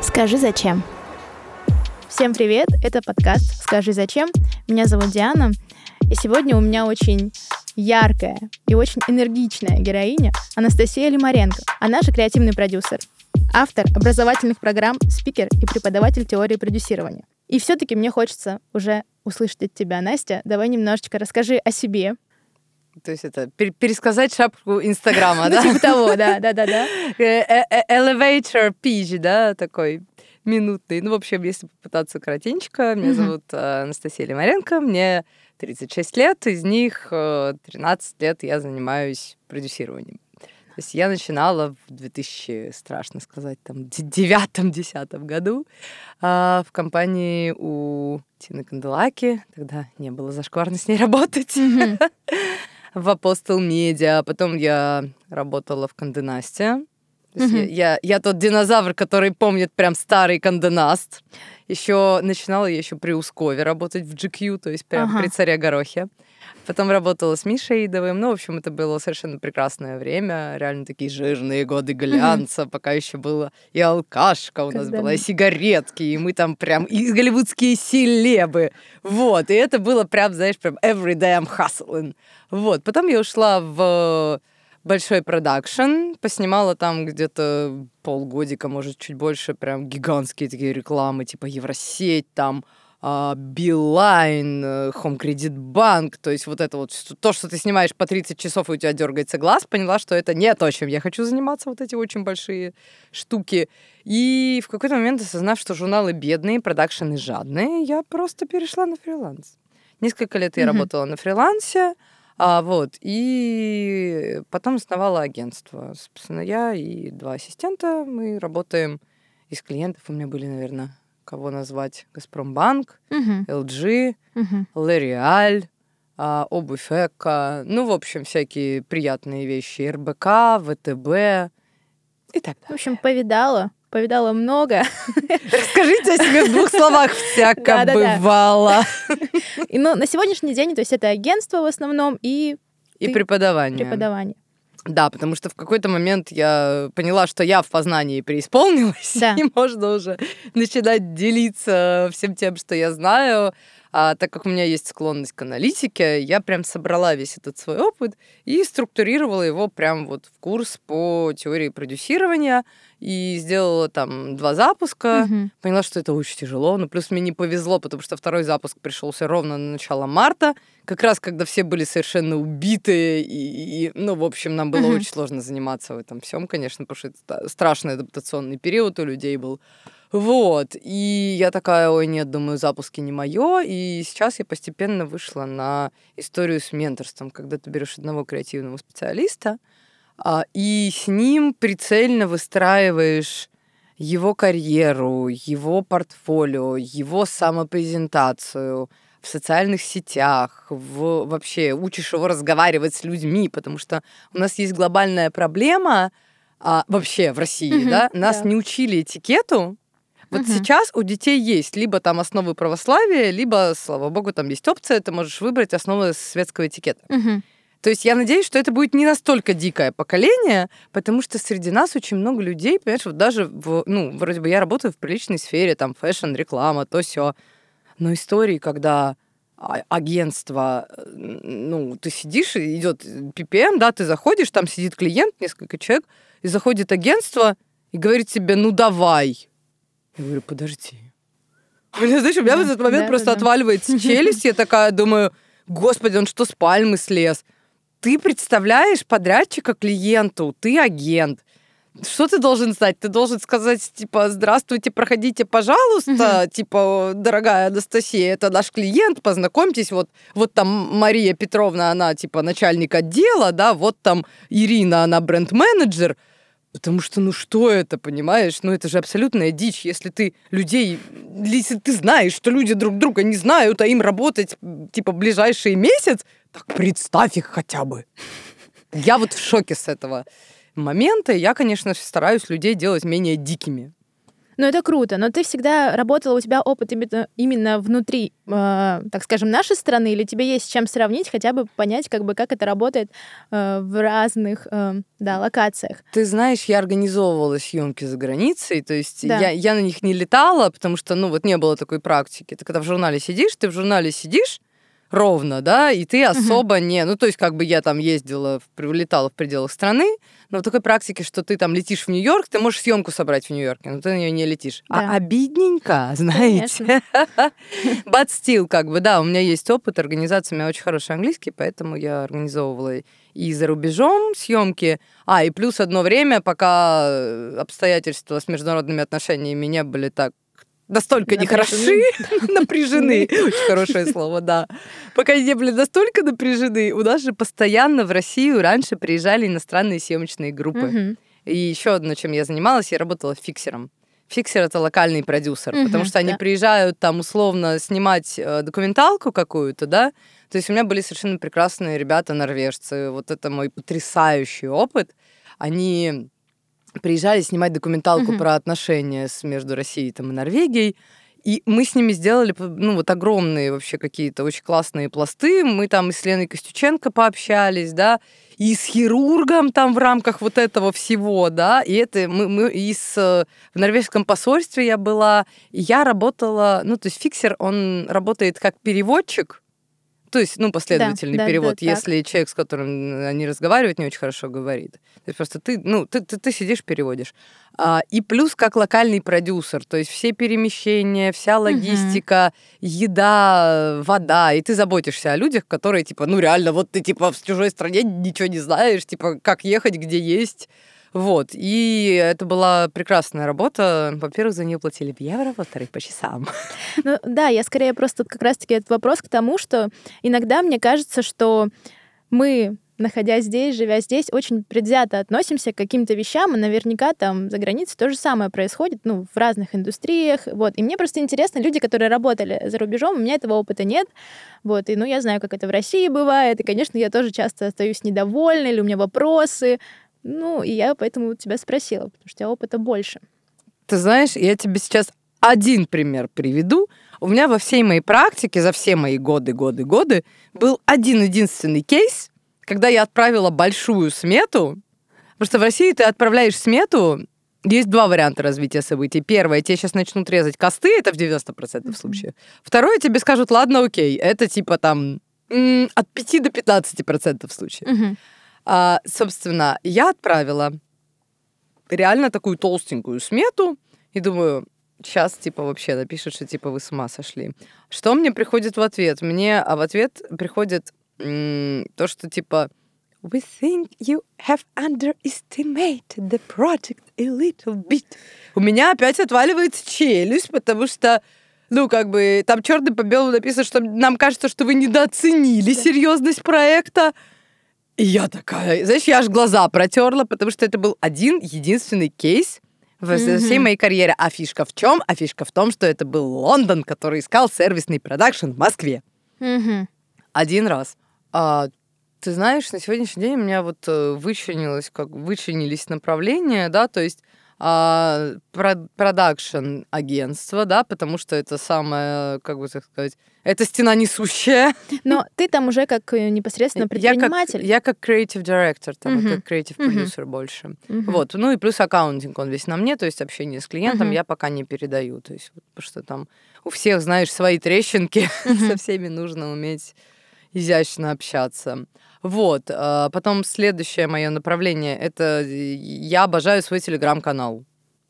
Скажи зачем. Всем привет, это подкаст «Скажи зачем». Меня зовут Диана, и сегодня у меня очень яркая и очень энергичная героиня Анастасия Лимаренко. Она же креативный продюсер, автор образовательных программ, спикер и преподаватель теории продюсирования. И все-таки мне хочется уже услышать от тебя, Настя. Давай немножечко расскажи о себе. То есть это пересказать шапку Инстаграма, да? Типа того, да, да, да, да. Э, э, э, elevator pitch, да, такой минутный. Ну, в общем, если попытаться коротенько, меня зовут Анастасия Лимаренко, мне 36 лет, из них 13 лет я занимаюсь продюсированием. То есть я начинала в 2000, страшно сказать, там, девятом-десятом году а, в компании у Тины Канделаки. Тогда не было зашкварно с ней работать. в Апостол Медиа. Потом я работала в Канденасте. Mm-hmm. Я, я, я тот динозавр, который помнит прям старый Канденаст. Еще начинала я еще при Ускове работать в GQ, то есть прям ага. при царе Горохе. Потом работала с Мишей Идовым. Ну, в общем, это было совершенно прекрасное время. Реально такие жирные годы глянца, mm-hmm. пока еще было и алкашка у нас была, и сигаретки, и мы там прям и голливудские селебы. Вот. И это было прям, знаешь, прям every day I'm hustling. Вот. Потом я ушла в большой продакшн, поснимала там где-то полгодика, может, чуть больше, прям гигантские такие рекламы, типа Евросеть, там, Билайн, Home Credit Bank, то есть вот это вот, то, что ты снимаешь по 30 часов, и у тебя дергается глаз, поняла, что это не то, чем я хочу заниматься, вот эти очень большие штуки. И в какой-то момент, осознав, что журналы бедные, продакшены жадные, я просто перешла на фриланс. Несколько лет я mm-hmm. работала на фрилансе, а, вот, и потом основала агентство. Собственно, я и два ассистента, мы работаем из клиентов, у меня были, наверное, кого назвать, Газпромбанк, угу. LG, угу. L'Oreal, а, обувь Эко, ну, в общем, всякие приятные вещи, РБК, ВТБ и так далее. В общем, повидала, повидала много. Расскажите о себе в двух словах, всяко бывало. Ну, на сегодняшний день, то есть это агентство в основном и... И преподавание. Преподавание. Да, потому что в какой-то момент я поняла, что я в познании преисполнилась, да. и можно уже начинать делиться всем тем, что я знаю. А так как у меня есть склонность к аналитике, я прям собрала весь этот свой опыт и структурировала его прям вот в курс по теории продюсирования и сделала там два запуска. Угу. Поняла, что это очень тяжело, но плюс мне не повезло, потому что второй запуск пришелся ровно на начало марта, как раз когда все были совершенно убитые, и, и ну, в общем, нам было угу. очень сложно заниматься в этом всем, конечно, потому что это страшный адаптационный период у людей был. Вот. И я такая, ой, нет, думаю, запуски не мое. И сейчас я постепенно вышла на историю с менторством, когда ты берешь одного креативного специалиста, а, и с ним прицельно выстраиваешь его карьеру, его портфолио, его самопрезентацию в социальных сетях, в, вообще учишь его разговаривать с людьми, потому что у нас есть глобальная проблема а, вообще в России, mm-hmm, да, нас да. не учили этикету, вот угу. сейчас у детей есть либо там основы православия, либо, слава богу, там есть опция, ты можешь выбрать основы светского этикета. Угу. То есть я надеюсь, что это будет не настолько дикое поколение, потому что среди нас очень много людей, понимаешь, вот даже в, ну, вроде бы я работаю в приличной сфере, там, fashion, реклама, то все. Но истории, когда а, агентство, ну, ты сидишь, идет PPM, да, ты заходишь, там сидит клиент, несколько человек, и заходит агентство и говорит тебе, ну давай, я говорю, подожди. У меня, знаешь, у меня да, в этот момент да, просто да, отваливается челюсть. Я такая думаю, господи, он что, с пальмы слез? Ты представляешь подрядчика клиенту, ты агент. Что ты должен знать? Ты должен сказать, типа, здравствуйте, проходите, пожалуйста, угу. типа, дорогая Анастасия, это наш клиент, познакомьтесь, вот, вот там Мария Петровна, она, типа, начальник отдела, да, вот там Ирина, она бренд-менеджер, Потому что, ну что это, понимаешь? Ну это же абсолютная дичь. Если ты людей, если ты знаешь, что люди друг друга не знают, а им работать, типа, ближайший месяц, так представь их хотя бы. Я вот в шоке с этого момента. Я, конечно, стараюсь людей делать менее дикими. Ну, это круто, но ты всегда работала, у тебя опыт именно, именно внутри, э, так скажем, нашей страны, или тебе есть с чем сравнить, хотя бы понять, как бы, как это работает э, в разных, э, да, локациях? Ты знаешь, я организовывала съемки за границей, то есть да. я, я на них не летала, потому что, ну, вот не было такой практики. Ты когда в журнале сидишь, ты в журнале сидишь, ровно, да, и ты особо угу. не... Ну, то есть, как бы я там ездила, прилетала в пределах страны, но в такой практике, что ты там летишь в Нью-Йорк, ты можешь съемку собрать в Нью-Йорке, но ты на нее не летишь. А да. А обидненько, знаете. But still, как бы, да, у меня есть опыт организации, у меня очень хороший английский, поэтому я организовывала и за рубежом съемки. А, и плюс одно время, пока обстоятельства с международными отношениями не были так настолько нехороши, напряжены. Очень хорошее слово, да. Пока не были настолько напряжены, у нас же постоянно в Россию раньше приезжали иностранные съемочные группы. И еще одно, чем я занималась, я работала фиксером. Фиксер это локальный продюсер, угу, потому что они да. приезжают там условно снимать э, документалку какую-то, да. То есть у меня были совершенно прекрасные ребята норвежцы. Вот это мой потрясающий опыт. Они приезжали снимать документалку mm-hmm. про отношения с, между Россией там, и Норвегией. И мы с ними сделали, ну, вот огромные вообще какие-то очень классные пласты. Мы там и с Леной Костюченко пообщались, да, и с хирургом там в рамках вот этого всего, да, и это мы, мы и с, в норвежском посольстве я была, и я работала, ну, то есть фиксер, он работает как переводчик, то есть, ну, последовательный да, перевод, да, да, если так. человек, с которым они разговаривают, не очень хорошо говорит. То есть просто ты, ну, ты, ты, ты сидишь, переводишь. А, и плюс как локальный продюсер, то есть все перемещения, вся логистика, угу. еда, вода, и ты заботишься о людях, которые, типа, ну, реально, вот ты, типа, в чужой стране ничего не знаешь, типа, как ехать, где есть. Вот. И это была прекрасная работа. Во-первых, за нее платили в евро, во-вторых, по часам. Ну да, я скорее просто как раз-таки этот вопрос к тому, что иногда мне кажется, что мы находясь здесь, живя здесь, очень предвзято относимся к каким-то вещам, и наверняка там за границей то же самое происходит, ну, в разных индустриях, вот. И мне просто интересно, люди, которые работали за рубежом, у меня этого опыта нет, вот, и, ну, я знаю, как это в России бывает, и, конечно, я тоже часто остаюсь недовольна, или у меня вопросы, ну, и я поэтому тебя спросила, потому что у тебя опыта больше. Ты знаешь, я тебе сейчас один пример приведу. У меня во всей моей практике, за все мои годы, годы, годы, был один единственный кейс, когда я отправила большую смету, потому что в России ты отправляешь смету, есть два варианта развития событий. Первое, тебе сейчас начнут резать косты, это в 90% mm-hmm. случаев. Второе, тебе скажут, ладно, окей, это типа там от 5 до 15% случаев. Mm-hmm. А, собственно, я отправила реально такую толстенькую смету и думаю, сейчас типа вообще напишут, что типа вы с ума сошли. Что мне приходит в ответ? Мне а в ответ приходит м- то, что типа We think you have underestimated the project a little bit. У меня опять отваливается челюсть, потому что ну, как бы, там черный по белому написано, что нам кажется, что вы недооценили серьезность проекта. И я такая, знаешь, я аж глаза протерла, потому что это был один единственный кейс в mm-hmm. всей моей карьере. А фишка в чем? А фишка в том, что это был Лондон, который искал сервисный продакшн в Москве. Mm-hmm. Один раз. А, ты знаешь, на сегодняшний день у меня вот э, вычленилось, как вычленились направления, да, то есть production агентство, да, потому что это самое, как бы так сказать, это стена несущая. Но ты там уже как э, непосредственно предприниматель. Я как, я как creative director, там, uh-huh. как creative producer uh-huh. больше. Uh-huh. Вот, ну и плюс accounting, он весь на мне, то есть общение с клиентом uh-huh. я пока не передаю, то есть потому что там у всех, знаешь, свои трещинки, uh-huh. со всеми нужно уметь изящно общаться. Вот. А потом следующее мое направление это я обожаю свой телеграм-канал.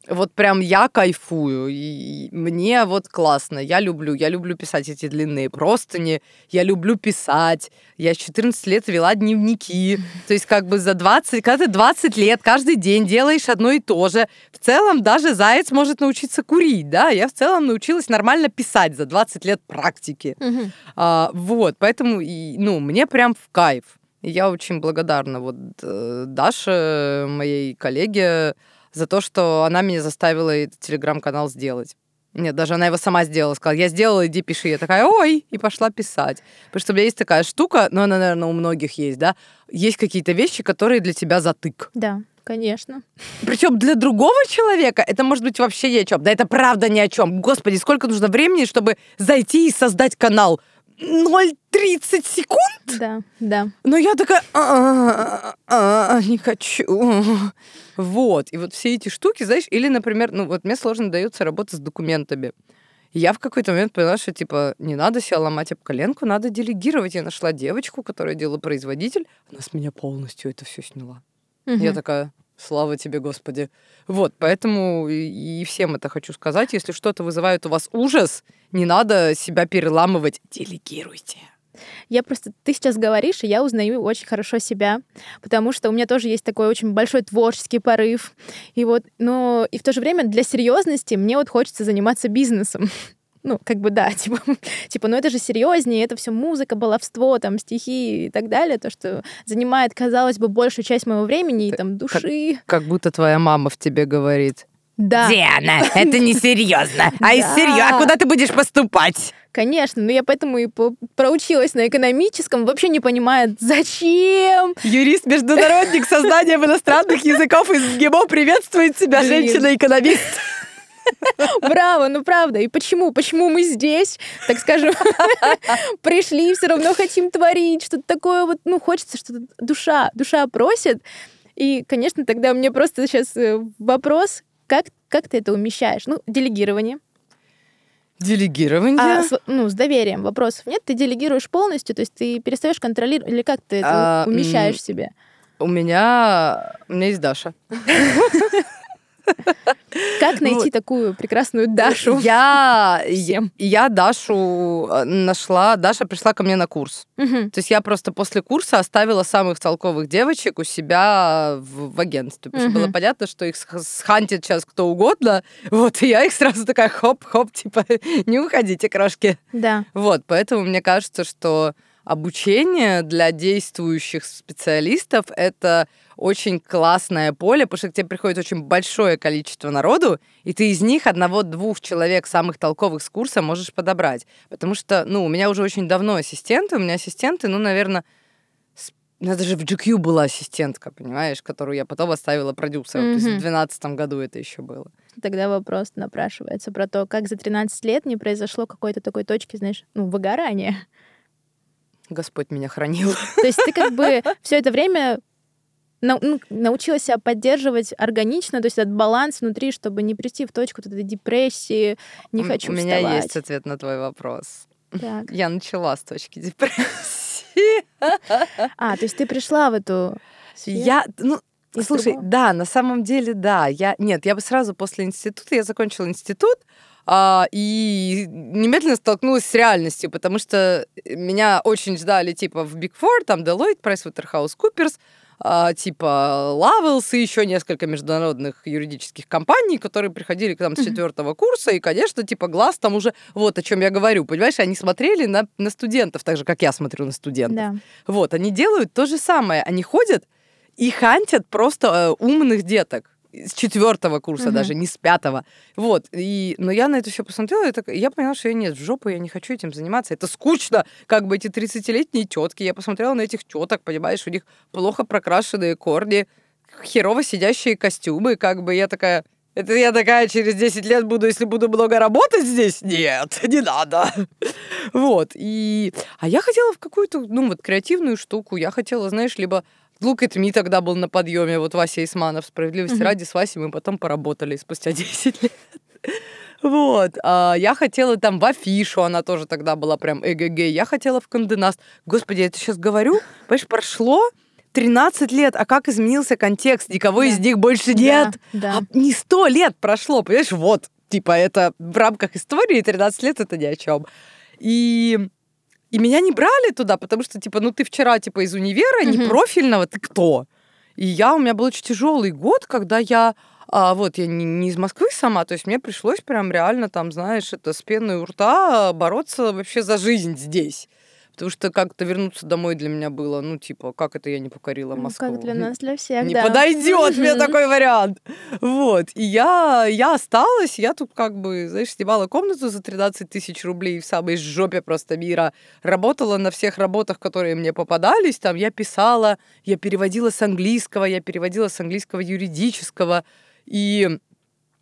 Вот прям я кайфую. И мне вот классно. Я люблю. Я люблю писать эти длинные простыни. Я люблю писать. Я с 14 лет вела дневники. То есть как бы за 20... Когда ты 20 лет каждый день делаешь одно и то же. В целом даже заяц может научиться курить, да? Я в целом научилась нормально писать за 20 лет практики. Угу. А, вот. Поэтому, и, ну, мне прям в кайф. Я очень благодарна вот э, Даше, моей коллеге, за то, что она меня заставила этот телеграм-канал сделать. Нет, даже она его сама сделала. Сказала, я сделала, иди пиши. Я такая, ой, и пошла писать. Потому что у меня есть такая штука, но она, наверное, у многих есть, да. Есть какие-то вещи, которые для тебя затык. Да. Конечно. Причем для другого человека это может быть вообще ни о чем. Да это правда ни о чем. Господи, сколько нужно времени, чтобы зайти и создать канал? 0,30 секунд? Да, да. Но я такая, «А, а, а, не хочу. Вот. И вот все эти штуки, знаешь, или, например, ну вот мне сложно дается работа с документами. Я в какой-то момент поняла, что, типа, не надо себя ломать об коленку, надо делегировать. Я нашла девочку, которая делала производитель, она с меня полностью это все сняла. Угу. Я такая, слава тебе, Господи. Вот, поэтому и всем это хочу сказать. Если что-то вызывает у вас ужас, не надо себя переламывать, делегируйте. Я просто... Ты сейчас говоришь, и я узнаю очень хорошо себя, потому что у меня тоже есть такой очень большой творческий порыв. И вот, но и в то же время для серьезности мне вот хочется заниматься бизнесом ну, как бы да, типа, типа, ну это же серьезнее, это все музыка, баловство, там, стихи и так далее, то, что занимает, казалось бы, большую часть моего времени и там души. Как, как будто твоя мама в тебе говорит. Да. Диана, это не серьезно. А из серьезно, а куда ты будешь поступать? Конечно, но я поэтому и проучилась на экономическом, вообще не понимая, зачем. Юрист-международник создания иностранных языков из ГИМО приветствует себя, женщина-экономист. Браво, ну правда. И почему? Почему мы здесь, так скажем, пришли, все равно хотим творить, что-то такое вот, ну, хочется, что-то душа, душа просит. И, конечно, тогда мне просто сейчас э, вопрос, как, как ты это умещаешь? Ну, делегирование. Делегирование? А, с, ну, с доверием вопросов нет, ты делегируешь полностью, то есть ты перестаешь контролировать, или как ты это а, умещаешь в себе? У меня, у меня есть Даша. Как найти вот. такую прекрасную Дашу? Я, я, я Дашу э, нашла. Даша пришла ко мне на курс. Угу. То есть я просто после курса оставила самых толковых девочек у себя в, в агентстве. Потому угу. что было понятно, что их схантит сейчас кто угодно. Вот, и я их сразу такая хоп-хоп, типа, не уходите, крошки. Да. Вот, поэтому мне кажется, что обучение для действующих специалистов — это очень классное поле, потому что к тебе приходит очень большое количество народу, и ты из них одного-двух человек самых толковых с курса можешь подобрать. Потому что, ну, у меня уже очень давно ассистенты, у меня ассистенты, ну, наверное, у нас даже в GQ была ассистентка, понимаешь, которую я потом оставила продюсером. Mm-hmm. То есть в 2012 году это еще было. Тогда вопрос напрашивается про то, как за 13 лет не произошло какой-то такой точки, знаешь, ну, выгорания. Господь меня хранил. То есть ты как бы все это время научилась себя поддерживать органично, то есть этот баланс внутри, чтобы не прийти в точку этой депрессии, не хочу У меня вставать. есть ответ на твой вопрос. Так. Я начала с точки депрессии. А, то есть ты пришла в эту сферу? Я, ну, Слушай, да, на самом деле, да. Я, нет, я бы сразу после института, я закончила институт, а, и немедленно столкнулась с реальностью, потому что меня очень ждали типа в Big Four, там Deloitte, PricewaterhouseCoopers, а, типа Лавелс и еще несколько международных юридических компаний, которые приходили к нам с четвертого курса, и, конечно, типа глаз там уже, вот о чем я говорю, понимаешь, они смотрели на, на студентов, так же, как я смотрю на студентов. Да. Вот, они делают то же самое, они ходят и хантят просто э, умных деток с четвертого курса угу. даже, не с пятого. Вот. И, но я на это все посмотрела, и так, я поняла, что я нет, в жопу я не хочу этим заниматься. Это скучно, как бы эти 30-летние тетки. Я посмотрела на этих теток, понимаешь, у них плохо прокрашенные корни, херово сидящие костюмы, как бы я такая... Это я такая через 10 лет буду, если буду много работать здесь? Нет, не надо. Вот. И... А я хотела в какую-то, ну, вот, креативную штуку. Я хотела, знаешь, либо Look at Me тогда был на подъеме, вот Вася Исманов, справедливости mm-hmm. ради, с Васей мы потом поработали спустя 10 лет. Вот. А я хотела там в афишу, она тоже тогда была прям эгг. Я хотела в Канденаст. Господи, я это сейчас говорю, понимаешь, прошло 13 лет, а как изменился контекст? Никого да. из них больше нет. Да, да. А не 100 лет прошло, понимаешь? Вот, типа, это в рамках истории 13 лет это ни о чем. И и меня не брали туда, потому что, типа, ну ты вчера, типа, из универа, не профильного, ты кто? И я, у меня был очень тяжелый год, когда я а, вот, я не, не из Москвы сама, то есть мне пришлось прям реально там, знаешь, это с пеной у рта бороться вообще за жизнь здесь. Потому что как-то вернуться домой для меня было, ну, типа, как это я не покорила Москву? Как для нас, для всех, Не да. подойдет мне такой вариант. Вот. И я, я осталась, я тут как бы, знаешь, снимала комнату за 13 тысяч рублей в самой жопе просто мира. Работала на всех работах, которые мне попадались. Там я писала, я переводила с английского, я переводила с английского юридического. И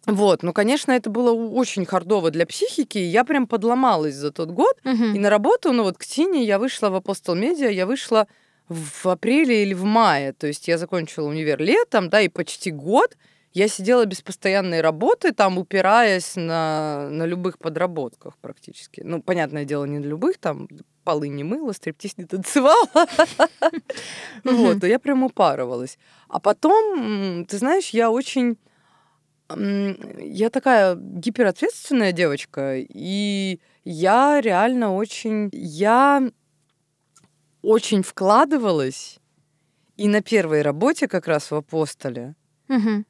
вот, ну, конечно, это было очень хардово для психики, и я прям подломалась за тот год. Угу. И на работу, ну вот к Тине я вышла в Апостол Медиа, я вышла в апреле или в мае. То есть я закончила универ летом, да, и почти год я сидела без постоянной работы, там упираясь на, на любых подработках практически. Ну, понятное дело, не на любых, там полы не мыла, стриптиз не танцевала. Вот, я прям упарывалась. А потом, ты знаешь, я очень я такая гиперответственная девочка, и я реально очень... Я очень вкладывалась, и на первой работе как раз в «Апостоле» Угу.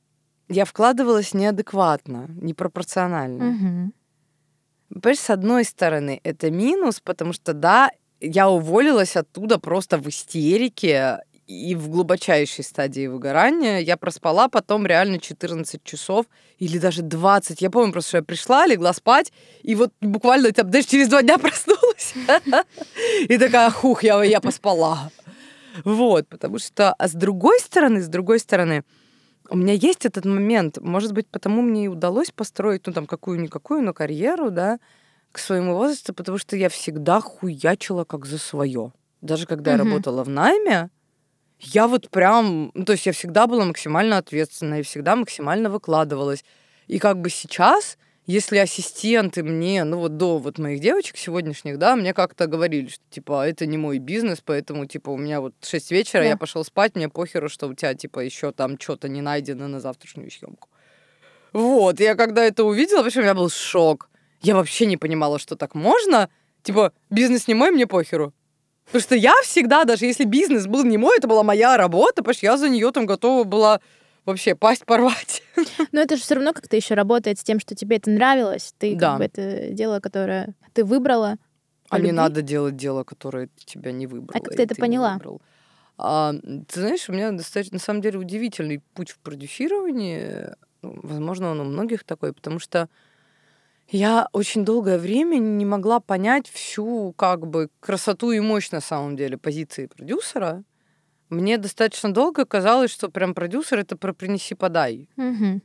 я вкладывалась неадекватно, непропорционально. Угу. Понимаешь, с одной стороны, это минус, потому что, да, я уволилась оттуда просто в истерике, и в глубочайшей стадии выгорания. Я проспала потом реально 14 часов или даже 20. Я помню просто, что я пришла, легла спать, и вот буквально там, даже через два дня проснулась. И такая, хух, я, я поспала. Вот, потому что... А с другой стороны, с другой стороны, у меня есть этот момент, может быть, потому мне и удалось построить, ну, там, какую-никакую, но карьеру, да, к своему возрасту, потому что я всегда хуячила как за свое. Даже когда я работала в найме, я вот прям, ну, то есть я всегда была максимально ответственна и всегда максимально выкладывалась. И как бы сейчас, если ассистенты мне, ну вот до вот моих девочек сегодняшних, да, мне как-то говорили, что типа это не мой бизнес, поэтому типа у меня вот 6 вечера, Да. я пошел спать, мне похеру, что у тебя типа еще там что-то не найдено на завтрашнюю съемку. Вот, я когда это увидела, вообще у меня был шок. Я вообще не понимала, что так можно. Типа, бизнес не мой, мне похеру. Потому что я всегда, даже если бизнес был не мой, это была моя работа, потому что я за нее там готова была вообще пасть порвать. Но это же все равно как-то еще работает с тем, что тебе это нравилось. Ты Да. как бы это дело, которое ты выбрала. по А не надо делать дело, которое тебя не выбрало. как и ты это не поняла? А, ты знаешь, у меня достаточно, на самом деле, удивительный путь в продюсировании. Ну, Возможно, он у многих такой, потому что я очень долгое время не могла понять всю как бы красоту и мощь на самом деле позиции продюсера. Мне достаточно долго казалось, что прям продюсер это про принеси-подай. Мгм.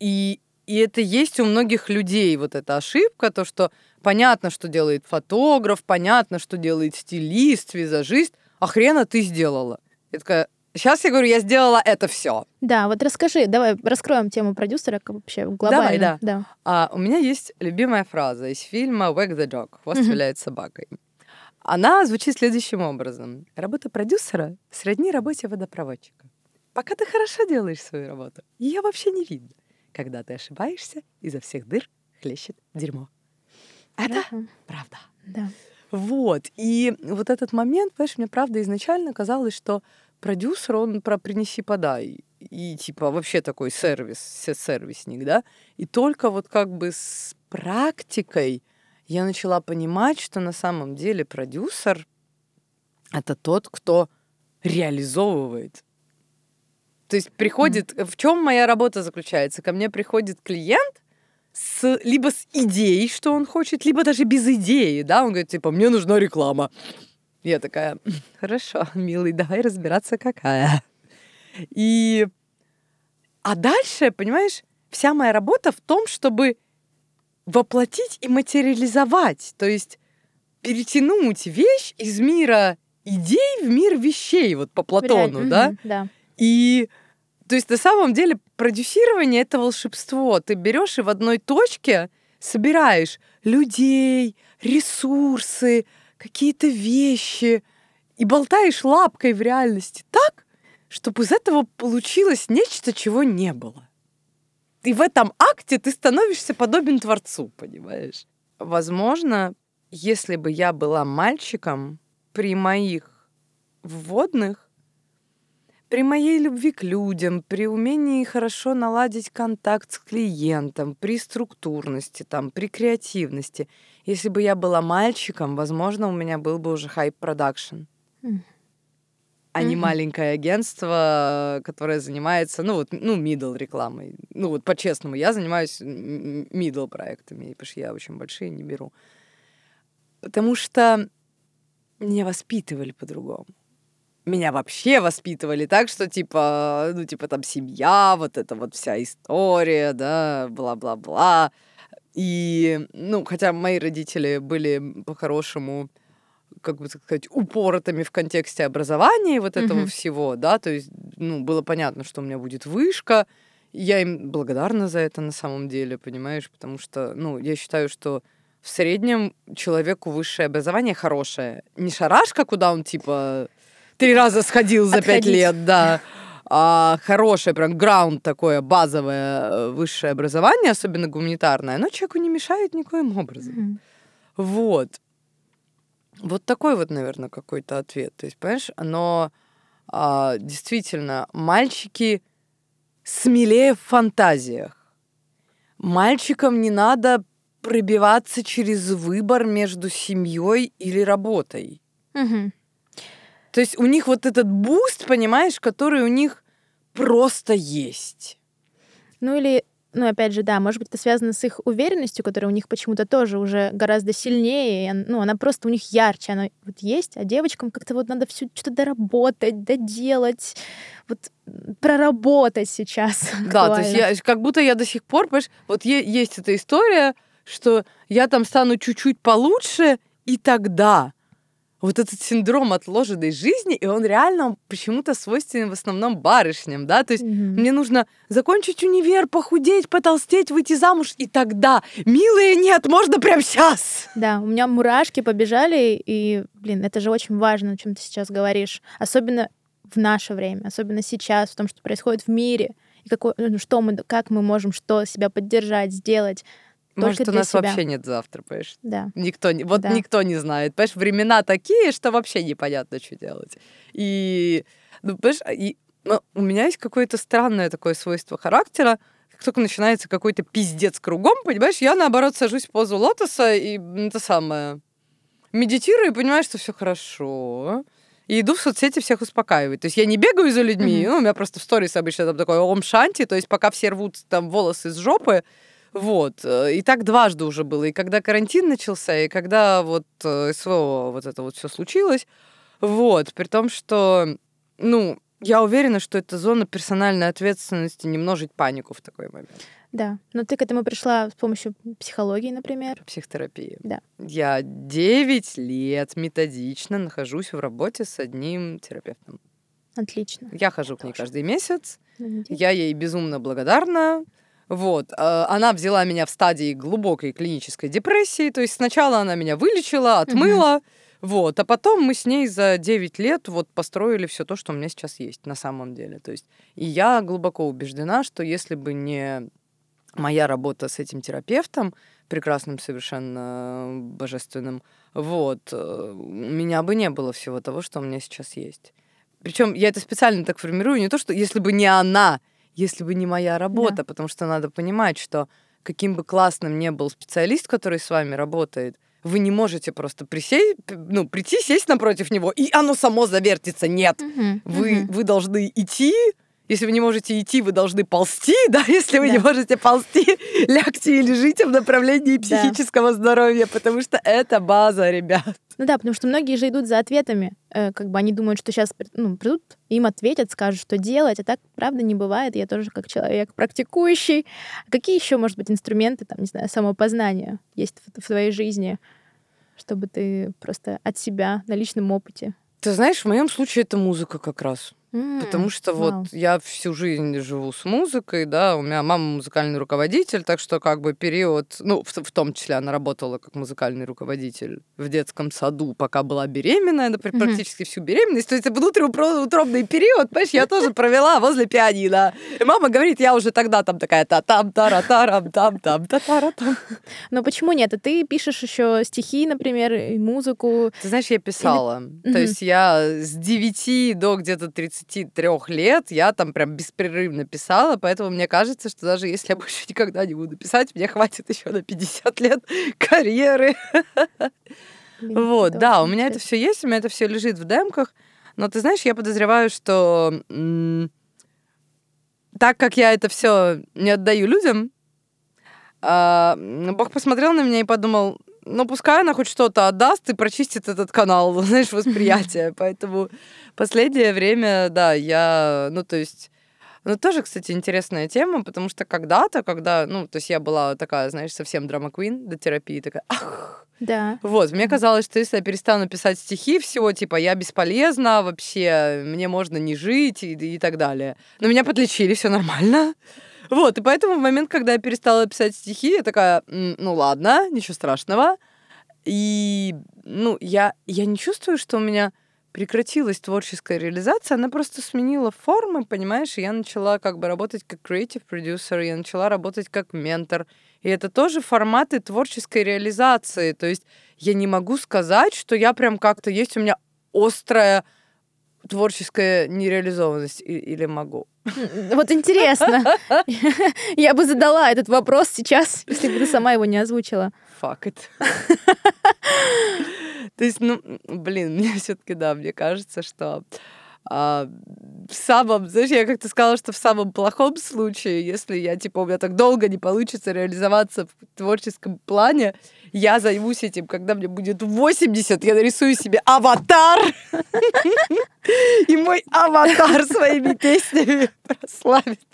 И, и это есть у многих людей, вот эта ошибка, то, что понятно, что делает фотограф, понятно, что делает стилист, визажист, а хрена ты сделала. Я такая, сейчас я говорю, я сделала это все. Да, вот расскажи, давай раскроем тему продюсера как вообще глобально. да. А у меня есть любимая фраза из фильма «Wag the Dog» «Хвост Мгм. виляет собакой». Она звучит следующим образом. Работа продюсера сродни работе водопроводчика. Пока ты хорошо делаешь свою работу, ее вообще не видно. Когда ты ошибаешься, изо всех дыр хлещет дерьмо. Это Ага, правда. Да. Вот. И вот этот момент, понимаешь, мне правда изначально казалось, что продюсер, он про принеси-подай. И типа вообще такой сервис, се- сервисник, да. И только вот как бы с практикой я начала понимать, что на самом деле продюсер — это тот, кто реализовывает. То есть приходит... В чем моя работа заключается? Ко мне приходит клиент с, либо с идеей, что он хочет, либо даже без идеи, да, он говорит, типа, мне нужна реклама. Я такая, «М, хорошо, милый, давай разбираться, какая. И... А дальше, понимаешь, вся моя работа в том, чтобы воплотить и материализовать, то есть перетянуть вещь из мира идей в мир вещей, вот по Платону, да? Да. И то есть на самом деле продюсирование это волшебство. Ты берешь и в одной точке собираешь людей, ресурсы, какие-то вещи и болтаешь лапкой в реальности так, чтобы из этого получилось нечто, чего не было. И в этом акте ты становишься подобен Творцу, понимаешь? Возможно, если бы я была мальчиком при моих вводных, при моей любви к людям, при умении хорошо наладить контакт с клиентом, при структурности, там, при креативности, если бы я была мальчиком, возможно, у меня был бы уже хайп-продакшн. Мм а не маленькое агентство, которое занимается, ну вот, ну, middle рекламой. Ну вот по-честному, я занимаюсь middle проектами, потому что я очень большие не беру. Потому что меня воспитывали по-другому. Меня вообще воспитывали так, что типа, ну типа там семья, вот эта вот вся история, да, бла-бла-бла. И, ну, хотя мои родители были по-хорошему как бы так сказать, упоротыми в контексте образования вот этого mm-hmm. всего, да, то есть, ну, было понятно, что у меня будет вышка, я им благодарна за это на самом деле, понимаешь, потому что, ну, я считаю, что в среднем человеку высшее образование хорошее. Не шарашка, куда он, типа, три раза сходил за пять лет, да, а хорошее, прям граунд такое, базовое э, высшее образование, особенно гуманитарное, оно человеку не мешает никоим образом. Mm-hmm. Вот. Вот такой вот, наверное, какой-то ответ. То есть, понимаешь, оно а, действительно, мальчики смелее в фантазиях. Мальчикам не надо пробиваться через выбор между семьей или работой. Угу. То есть у них вот этот буст, понимаешь, который у них просто есть. Ну или ну, опять же, да, может быть, это связано с их уверенностью, которая у них почему-то тоже уже гораздо сильнее. Ну, она просто у них ярче, она вот есть, а девочкам как-то вот надо все что-то доработать, доделать, вот проработать сейчас. Да, то есть я, как будто я до сих пор, понимаешь, вот есть эта история, что я там стану чуть-чуть получше, и тогда вот этот синдром отложенной жизни, и он реально почему-то свойственен в основном барышням, да, то есть mm-hmm. мне нужно закончить универ, похудеть, потолстеть, выйти замуж, и тогда, милые, нет, можно прямо сейчас. Да, у меня мурашки побежали, и, блин, это же очень важно, о чем ты сейчас говоришь, особенно в наше время, особенно сейчас, в том, что происходит в мире, и какой, ну, что мы, как мы можем что себя поддержать, сделать, может, у нас себя. вообще нет завтра, понимаешь? Да. Никто не, вот да. никто не знает. Понимаешь, времена такие, что вообще непонятно, что делать. И, ну, понимаешь, и, ну, у меня есть какое-то странное такое свойство характера, как только начинается какой-то пиздец кругом, понимаешь, я наоборот сажусь в позу лотоса и это самое медитирую и понимаю, что все хорошо. И иду в соцсети всех успокаивать. То есть я не бегаю за людьми, mm-hmm. ну, у меня просто в сторис обычно там такой ом шанти, то есть пока все рвут там волосы с жопы, вот. Э, и так дважды уже было. И когда карантин начался, и когда вот э, СВО вот это вот все случилось. Вот. При том, что, ну, я уверена, что это зона персональной ответственности не множить панику в такой момент. Да. Но ты к этому пришла с помощью психологии, например? Психотерапии. Да. Я 9 лет методично нахожусь в работе с одним терапевтом. Отлично. Я хожу к ней каждый месяц. Я ей безумно благодарна. Вот. А, она взяла меня в стадии глубокой клинической депрессии. То есть сначала она меня вылечила, отмыла. Угу. Вот, а потом мы с ней за 9 лет вот построили все то, что у меня сейчас есть на самом деле. То есть, и я глубоко убеждена, что если бы не моя работа с этим терапевтом, прекрасным, совершенно божественным, вот, э, у меня бы не было всего того, что у меня сейчас есть. Причем я это специально так формирую, не то, что если бы не она, если бы не моя работа, да. потому что надо понимать, что каким бы классным ни был специалист, который с вами работает, вы не можете просто присесть, ну, прийти, сесть напротив него, и оно само завертится. Нет. Угу, вы, угу. вы должны идти, если вы не можете идти, вы должны ползти, да, если вы да. не можете ползти, лягте и лежите в направлении психического да. здоровья, потому что это база, ребят. Ну да, потому что многие же идут за ответами, э, как бы они думают, что сейчас ну, придут, им ответят, скажут, что делать, а так, правда, не бывает. Я тоже как человек практикующий. Какие еще, может быть, инструменты, там, не знаю, самопознания есть в, в твоей жизни, чтобы ты просто от себя на личном опыте? Ты знаешь, в моем случае это музыка как раз. Mm, Потому что вот я всю жизнь живу с музыкой, да, у меня мама музыкальный руководитель, так что как бы период, ну, в, в том числе она работала как музыкальный руководитель в детском саду, пока была беременная, например, mm-hmm. практически всю беременность. То есть внутриутробный период, понимаешь, я тоже провела возле пианино. И мама говорит, я уже тогда там такая та там тара тарам там там та тара там. Но почему нет? А ты пишешь еще стихи, например, и музыку. Ты знаешь, я писала. Или... То mm-hmm. есть я с 9 до где-то 30 33 лет я там прям беспрерывно писала, поэтому мне кажется, что даже если я больше никогда не буду писать, мне хватит еще на 50 лет карьеры. Вот, да, у меня это все есть, у меня это все лежит в демках. Но ты знаешь, я подозреваю, что так как я это все не отдаю людям, а, Бог посмотрел на меня и подумал, ну, пускай она хоть что-то отдаст и прочистит этот канал, знаешь, восприятия. Поэтому последнее время, да, я, ну, то есть... Ну, тоже, кстати, интересная тема, потому что когда-то, когда, ну, то есть я была такая, знаешь, совсем драма-квин до терапии, такая, ах, да. Вот, мне казалось, что если я перестану писать стихи, всего типа я бесполезна вообще, мне можно не жить и, и так далее. Но меня подлечили, все нормально. Вот, и поэтому в момент, когда я перестала писать стихи, я такая, ну ладно, ничего страшного. И, ну, я, я не чувствую, что у меня прекратилась творческая реализация, она просто сменила формы, понимаешь, и я начала как бы работать как creative producer, я начала работать как ментор, и это тоже форматы творческой реализации, то есть я не могу сказать, что я прям как-то есть у меня острая творческая нереализованность или могу? Вот интересно. Я бы задала этот вопрос сейчас, если бы ты сама его не озвучила. Fuck it. То есть, ну, блин, мне все-таки, да, мне кажется, что а, в самом, знаешь, я как-то сказала, что в самом плохом случае, если я, типа, у меня так долго не получится реализоваться в творческом плане, я займусь этим, когда мне будет 80, я нарисую себе аватар, и мой аватар своими песнями прославится.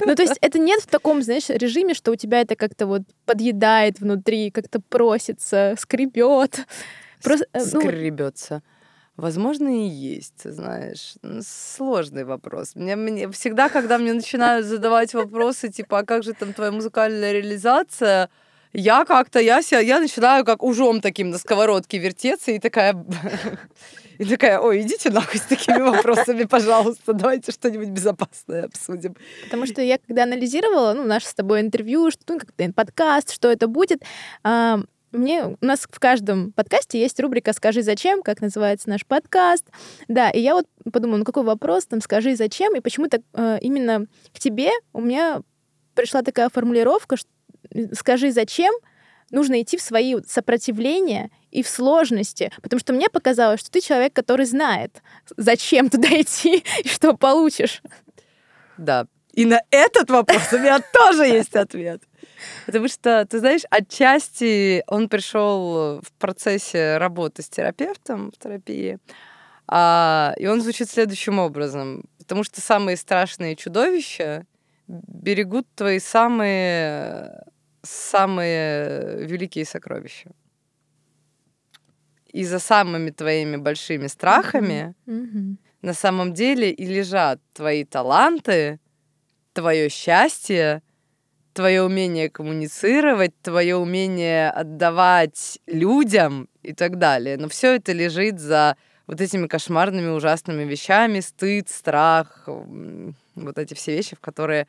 Ну, то есть это нет в таком, знаешь, режиме, что у тебя это как-то вот подъедает внутри, как-то просится, скребет. Просто, ну... Скребется. Возможно, и есть, знаешь. Сложный вопрос. Мне, мне всегда, когда мне начинают задавать вопросы, типа, а как же там твоя музыкальная реализация, я как-то, я, себя, я начинаю как ужом таким на сковородке вертеться и такая... И такая, ой, идите нахуй с такими вопросами, пожалуйста, давайте что-нибудь безопасное обсудим. Потому что я когда анализировала, ну, наше с тобой интервью, что, ну, как-то подкаст, что это будет, мне, у нас в каждом подкасте есть рубрика «Скажи зачем», как называется наш подкаст. Да, и я вот подумала, ну какой вопрос, там, «Скажи зачем», и почему-то э, именно к тебе у меня пришла такая формулировка, что «Скажи зачем», нужно идти в свои сопротивления и в сложности, потому что мне показалось, что ты человек, который знает, зачем туда идти и что получишь. Да, и на этот вопрос у меня тоже есть ответ. Потому что, ты знаешь, отчасти он пришел в процессе работы с терапевтом в терапии, а, и он звучит следующим образом. Потому что самые страшные чудовища берегут твои самые, самые великие сокровища. И за самыми твоими большими страхами mm-hmm. на самом деле и лежат твои таланты, твое счастье, твое умение коммуницировать, твое умение отдавать людям и так далее. Но все это лежит за вот этими кошмарными, ужасными вещами, стыд, страх, вот эти все вещи, в которые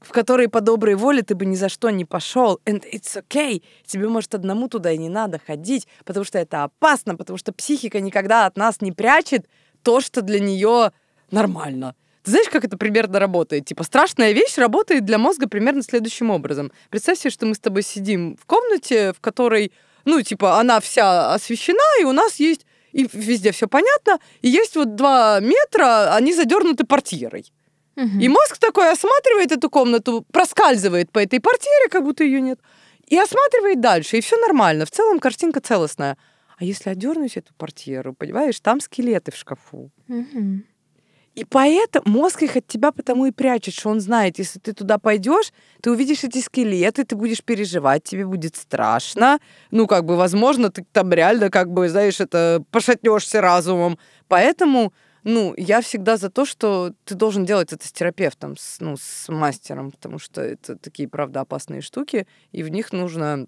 в которые по доброй воле ты бы ни за что не пошел. And it's okay. Тебе, может, одному туда и не надо ходить, потому что это опасно, потому что психика никогда от нас не прячет то, что для нее нормально. Ты знаешь, как это примерно работает? Типа, страшная вещь работает для мозга примерно следующим образом. Представь себе, что мы с тобой сидим в комнате, в которой, ну, типа, она вся освещена, и у нас есть, и везде все понятно, и есть вот два метра, они задернуты портьерой. Угу. И мозг такой осматривает эту комнату, проскальзывает по этой портьере, как будто ее нет, и осматривает дальше, и все нормально. В целом картинка целостная. А если одернуть эту портьеру, понимаешь, там скелеты в шкафу. Угу. И поэтому мозг их от тебя потому и прячет, что он знает, если ты туда пойдешь, ты увидишь эти скелеты, ты будешь переживать, тебе будет страшно. Ну, как бы, возможно, ты там реально, как бы, знаешь, это пошатнешься разумом. Поэтому, ну, я всегда за то, что ты должен делать это с терапевтом, с, ну, с мастером, потому что это такие, правда, опасные штуки, и в них нужно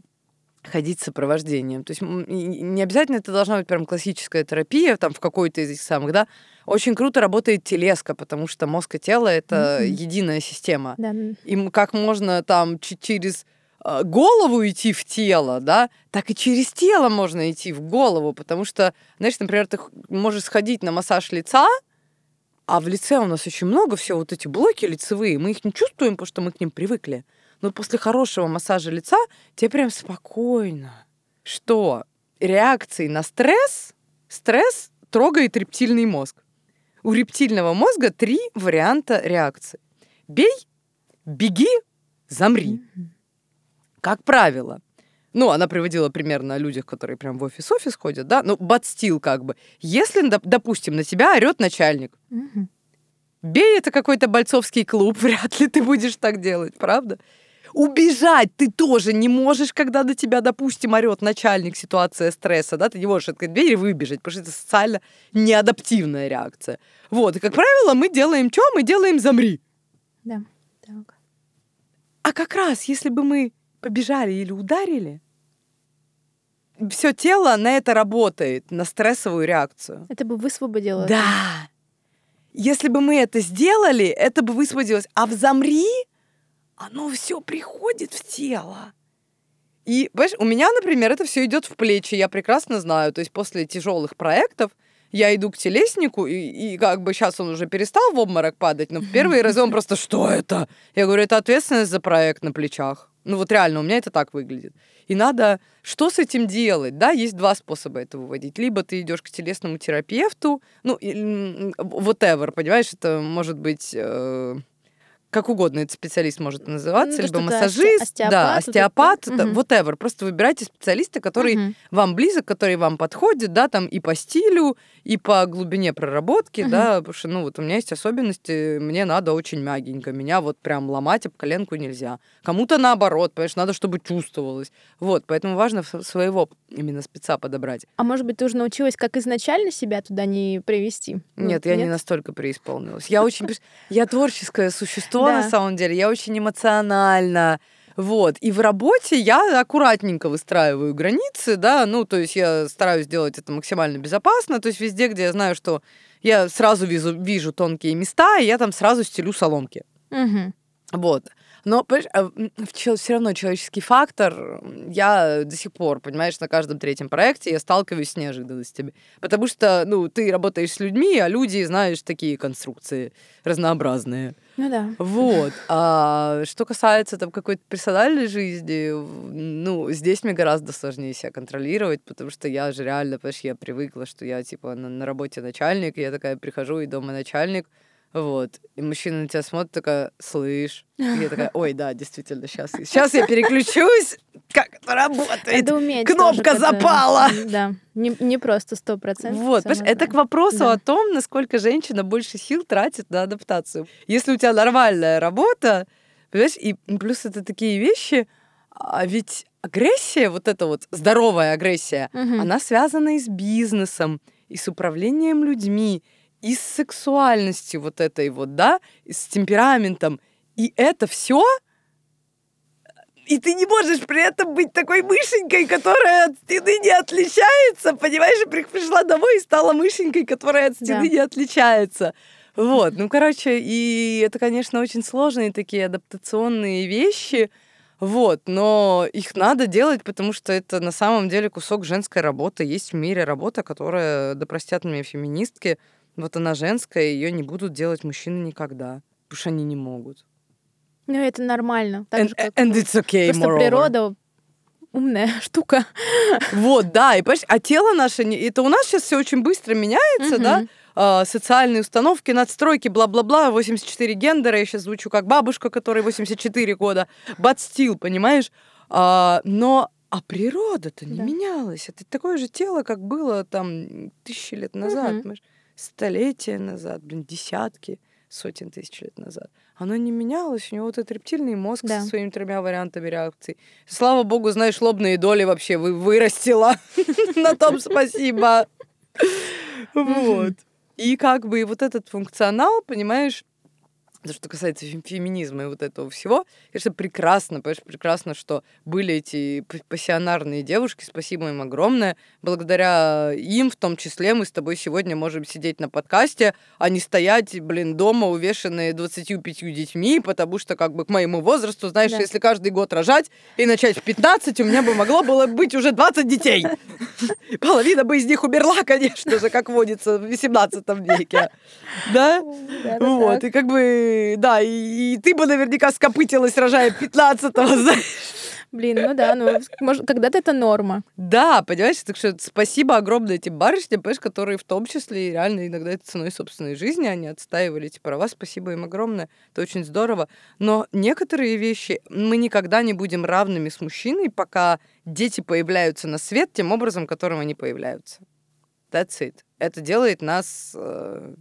ходить с сопровождением. То есть не обязательно это должна быть прям классическая терапия, там в какой-то из этих самых, да. Очень круто работает телеска, потому что мозг и тело — это mm-hmm. единая система. Да. И как можно там через а, голову идти в тело, да, так и через тело можно идти в голову, потому что, знаешь, например, ты можешь сходить на массаж лица, А в лице у нас очень много всего, вот эти блоки лицевые, мы их не чувствуем, потому что мы к ним привыкли. Но после хорошего массажа лица тебе прям спокойно. Что реакции на стресс, стресс трогает рептильный мозг. У рептильного мозга три варианта реакции. Бей, беги, замри. Как правило, ну, она приводила пример на людях, которые прям в офис-офис ходят, да, ну, бат-стил как бы. Если, допустим, на тебя орет начальник, бей, это какой-то бойцовский клуб, вряд ли ты будешь так делать, правда? Убежать ты тоже не можешь, когда на тебя, допустим, орет начальник, ситуация стресса, да, ты не можешь открыть дверь и выбежать, потому что это социально неадаптивная реакция. Вот, и, как правило, мы делаем что? Мы делаем замри. Да, так. А как раз, если бы мы побежали или ударили, все тело на это работает, на стрессовую реакцию. Это бы высвободило. Да. Если бы мы это сделали, это бы высвободилось. А в замри оно все приходит в тело. И, понимаешь, у меня, например, это все идет в плечи, я прекрасно знаю. То есть после тяжелых проектов я иду к телеснику, и, и как бы сейчас он уже перестал в обморок падать, но в первые разы он просто, что это? Я говорю, это ответственность за проект на плечах. Ну вот реально, у меня это так выглядит. И надо, что с этим делать? Да, есть два способа это выводить. Либо ты идешь к телесному терапевту, ну, whatever, понимаешь, это может быть... Э, как угодно этот специалист может называться, ну, либо массажист, остеопат, да, остеопат, вот, угу. whatever. Просто выбирайте специалиста, который угу. вам близок, который вам подходит, да, там и по стилю, и по глубине проработки, угу. да, потому что, ну, вот у меня есть особенности, мне надо очень мягенько, меня вот прям ломать об коленку нельзя. Кому-то наоборот, понимаешь, надо, чтобы чувствовалось. Вот, поэтому важно своего именно спеца подобрать. А может быть, ты уже научилась, как изначально себя туда не привести? Нет, я нет? не настолько преисполнилась. Я очень... Я творческое существо, да. на самом деле. Я очень эмоциональна. Вот. И в работе я аккуратненько выстраиваю границы, да, ну, то есть я стараюсь сделать это максимально безопасно, то есть везде, где я знаю, что я сразу вижу, вижу тонкие места, и я там сразу стелю соломки. Угу. Вот. Но, понимаешь, все равно человеческий фактор, я до сих пор, понимаешь, на каждом третьем проекте я сталкиваюсь с неожиданностями. Потому что, ну, ты работаешь с людьми, а люди, знаешь, такие конструкции разнообразные. Ну да. Вот. А что касается там какой-то персональной жизни, ну, здесь мне гораздо сложнее себя контролировать, потому что я же реально, понимаешь, я привыкла, что я, типа, на, на работе начальник, я такая прихожу, и дома начальник, вот. И мужчина на тебя смотрит, такая, слышь. И я такая, ой, да, действительно, сейчас, сейчас я переключусь. Как это работает? Это уметь Кнопка тоже, запала. Да, не, не просто сто процентов. Вот, понимаешь, это к вопросу да. о том, насколько женщина больше сил тратит на адаптацию. Если у тебя нормальная работа, понимаешь, и плюс это такие вещи, а ведь агрессия, вот эта вот здоровая агрессия, угу. она связана и с бизнесом, и с управлением людьми, и с сексуальностью вот этой вот, да, и с темпераментом. И это все и ты не можешь при этом быть такой мышенькой, которая от стены не отличается, понимаешь? Пришла домой и стала мышенькой, которая от стены да. не отличается. Вот, ну, короче, и это, конечно, очень сложные такие адаптационные вещи, вот, но их надо делать, потому что это на самом деле кусок женской работы. Есть в мире работа, которая, да простят меня феминистки, вот она женская, ее не будут делать мужчины никогда, потому что они не могут. Ну, это нормально. Так and, же, как and it's okay, Просто moreover. природа умная штука. Вот, да, и понимаешь, а тело наше, это у нас сейчас все очень быстро меняется, угу. да, а, социальные установки, надстройки, бла-бла-бла, 84 гендера, я сейчас звучу как бабушка, которой 84 года, still, понимаешь? А, но а природа-то не да. менялась. Это такое же тело, как было там тысячи лет назад. Угу столетия назад, блин, десятки, сотен тысяч лет назад. Оно не менялось, у него вот этот рептильный мозг да. со своими тремя вариантами реакций. Слава богу, знаешь, лобные доли вообще вы вырастила. На том спасибо. Вот. И как бы вот этот функционал, понимаешь, то, что касается феминизма и вот этого всего, конечно, прекрасно, понимаешь, прекрасно, что были эти пассионарные девушки, спасибо им огромное. Благодаря им, в том числе, мы с тобой сегодня можем сидеть на подкасте, а не стоять, блин, дома, увешанные 25 детьми, потому что, как бы, к моему возрасту, знаешь, да. если каждый год рожать и начать в 15, у меня бы могло было быть уже 20 детей. Половина бы из них умерла, конечно же, как водится в 18 веке. Да? Вот, и как бы, да, и ты бы наверняка скопытилась, рожая 15-го, знаешь. Блин, ну да, ну, может, когда-то это норма. Да, понимаешь, так что спасибо огромное этим барышням, понимаешь, которые в том числе реально иногда это ценой собственной жизни, они отстаивали эти права, спасибо им огромное, это очень здорово. Но некоторые вещи мы никогда не будем равными с мужчиной, пока дети появляются на свет тем образом, которым они появляются. That's it. Это делает нас э,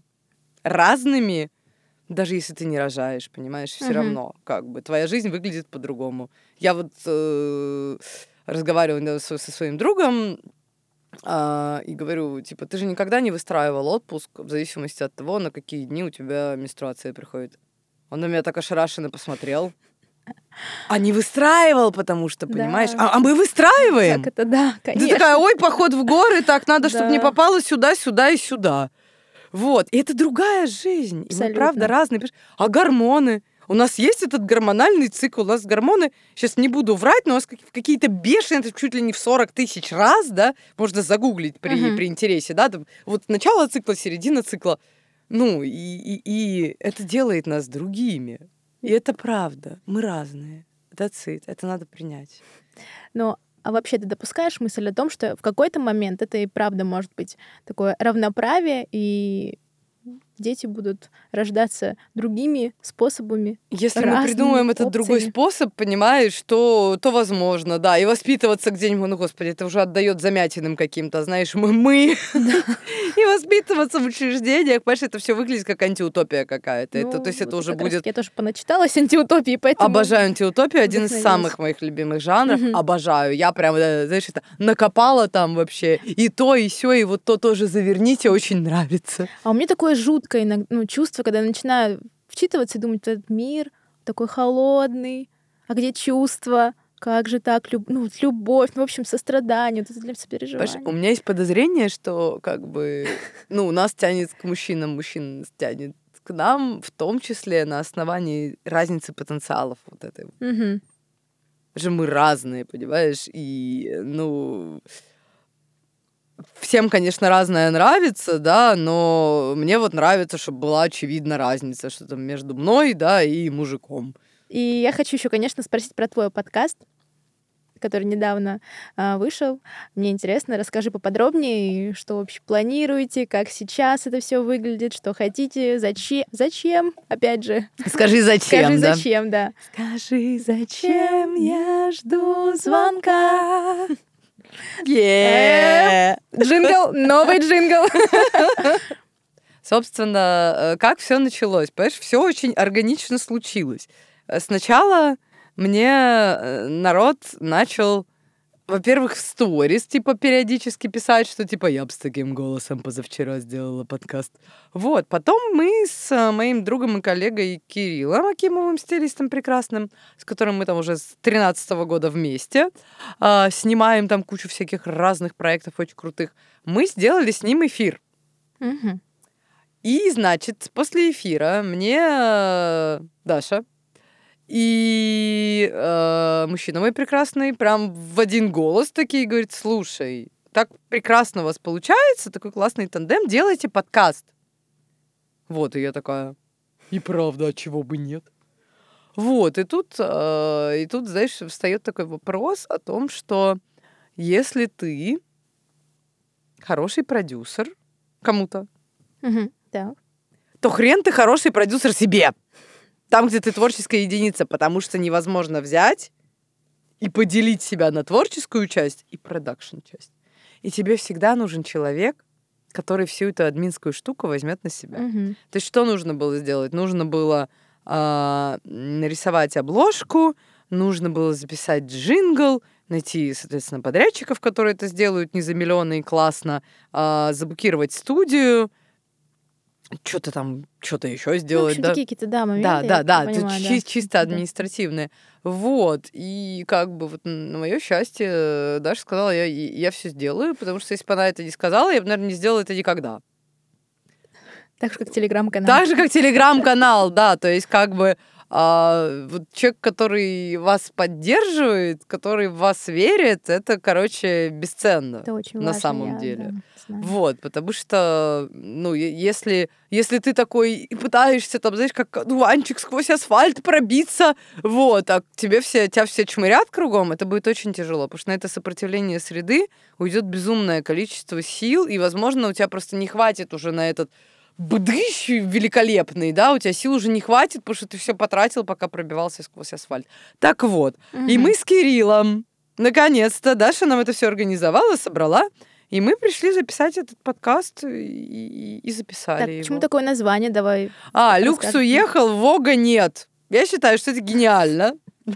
разными, даже если ты не рожаешь, понимаешь, все uh-huh. равно, как бы твоя жизнь выглядит по-другому. Я вот э, разговаривала со, со своим другом э, и говорю, типа, ты же никогда не выстраивал отпуск в зависимости от того, на какие дни у тебя менструация приходит. Он на меня так ошарашенно посмотрел. А не выстраивал, потому что, понимаешь? Да. А, а мы выстраиваем. Так это да, конечно. Ты такая, ой, поход в горы, так надо, чтобы не попало сюда, сюда и сюда. Вот. И это другая жизнь. Абсолютно. И мы, правда, разные. А гормоны? У нас есть этот гормональный цикл, у нас гормоны, сейчас не буду врать, но у нас какие-то бешеные, чуть ли не в 40 тысяч раз, да, можно загуглить при, uh-huh. при интересе, да, там, вот начало цикла, середина цикла, ну, и, и, и это делает нас другими. И это правда, мы разные. That's it, это надо принять. Но а вообще ты допускаешь мысль о том, что в какой-то момент это и правда может быть такое равноправие, и дети будут рождаться другими способами. Если мы придумаем этот другой способ, понимаешь, то, то возможно, да. И воспитываться где-нибудь, ну, господи, это уже отдает замятиным каким-то, знаешь, мы, мы. И воспитываться в учреждениях, понимаешь, это все выглядит как антиутопия какая-то. это, то есть это уже будет... Я тоже поначиталась антиутопии, поэтому... Обожаю антиутопию, один из самых моих любимых жанров. Обожаю. Я прям, э, знаешь, это накопала там вообще и то, и все, и вот то тоже заверните, очень нравится. А у меня такое жуткое иногда, ну, чувство, когда я начинаю вчитываться и думать, этот мир такой холодный, а где чувства? Как же так? Люб... Ну, любовь, ну, в общем, сострадание, это для сопереживания. У меня есть подозрение, что как бы, ну, у нас тянет к мужчинам, мужчин тянет к нам, в том числе на основании разницы потенциалов вот этой. Угу. Же мы разные, понимаешь? И, ну, всем, конечно, разное нравится, да, но мне вот нравится, чтобы была очевидна разница, что там между мной, да, и мужиком. И я хочу еще, конечно, спросить про твой подкаст, который недавно а, вышел. Мне интересно, расскажи поподробнее, что вообще планируете, как сейчас это все выглядит, что хотите, зачем, зачем, опять же. Скажи зачем, Скажи да? зачем, да. Скажи зачем я жду звонка. Yeah. Джингл, новый джингл. Собственно, э, как все началось? Понимаешь, все очень органично случилось. Э, сначала мне э, народ начал во-первых, в сторис, типа, периодически писать, что, типа, я бы с таким голосом позавчера сделала подкаст. Вот. Потом мы с э, моим другом и коллегой Кириллом Акимовым, стилистом прекрасным, с которым мы там уже с 13 года вместе, э, снимаем там кучу всяких разных проектов очень крутых, мы сделали с ним эфир. Угу. И, значит, после эфира мне э, Даша, и э, мужчина мой прекрасный прям в один голос такие говорит, слушай, так прекрасно у вас получается, такой классный тандем, делайте подкаст. Вот, и я такая, и правда, а чего бы нет? Вот, и тут, э, и тут, знаешь, встает такой вопрос о том, что если ты хороший продюсер кому-то, угу, да. то хрен ты хороший продюсер себе там, где ты творческая единица, потому что невозможно взять и поделить себя на творческую часть и продакшн часть. И тебе всегда нужен человек, который всю эту админскую штуку возьмет на себя. Угу. То есть что нужно было сделать? Нужно было э, нарисовать обложку, нужно было записать джингл, найти, соответственно, подрядчиков, которые это сделают не за миллионы и классно, э, заблокировать студию, что-то там, что-то еще сделать. Ну, да? такие какие-то, да, моменты. Да, да, да, понимаю, да. чисто административные. Да. Вот, и как бы вот на мое счастье Даша сказала, я, я все сделаю, потому что если бы она это не сказала, я бы, наверное, не сделала это никогда. Так же, как телеграм-канал. Так же, как телеграм-канал, да, то есть как бы а вот человек, который вас поддерживает, который в вас верит, это, короче, бесценно. Это очень на важно, самом я, деле. да, вот, потому что, ну, если, если ты такой и пытаешься, там, знаешь, как дуванчик сквозь асфальт пробиться, вот, а тебе все, тебя все чмырят кругом, это будет очень тяжело, потому что на это сопротивление среды уйдет безумное количество сил, и, возможно, у тебя просто не хватит уже на этот бдыщ великолепный, да, у тебя сил уже не хватит, потому что ты все потратил, пока пробивался сквозь асфальт. Так вот, угу. и мы с Кириллом, наконец-то, Даша нам это все организовала, собрала, и мы пришли записать этот подкаст и, и, записали так, его. Почему такое название? Давай. А, Люкс уехал, Вога нет. Я считаю, что это гениально.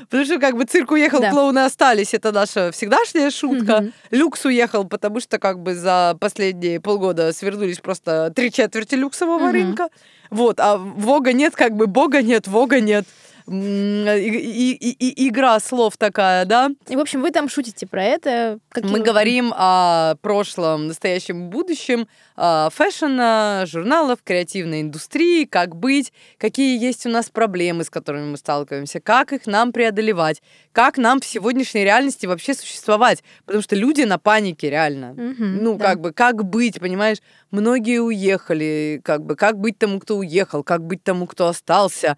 Потому что как бы цирк уехал, да. клоуны остались. Это наша всегдашняя шутка. Угу. Люкс уехал, потому что как бы за последние полгода свернулись просто три четверти люксового угу. рынка. Вот, а Вога нет, как бы Бога нет, Вога нет и, и, и, игра слов такая, да? И, в общем, вы там шутите про это. Какие Мы вы... говорим о прошлом, настоящем, будущем фэшна, журналов, креативной индустрии, как быть, какие есть у нас проблемы, с которыми мы сталкиваемся, как их нам преодолевать, как нам в сегодняшней реальности вообще существовать, потому что люди на панике реально. Угу, ну, да. как бы, как быть, понимаешь? Многие уехали, как бы, как быть тому, кто уехал, как быть тому, кто остался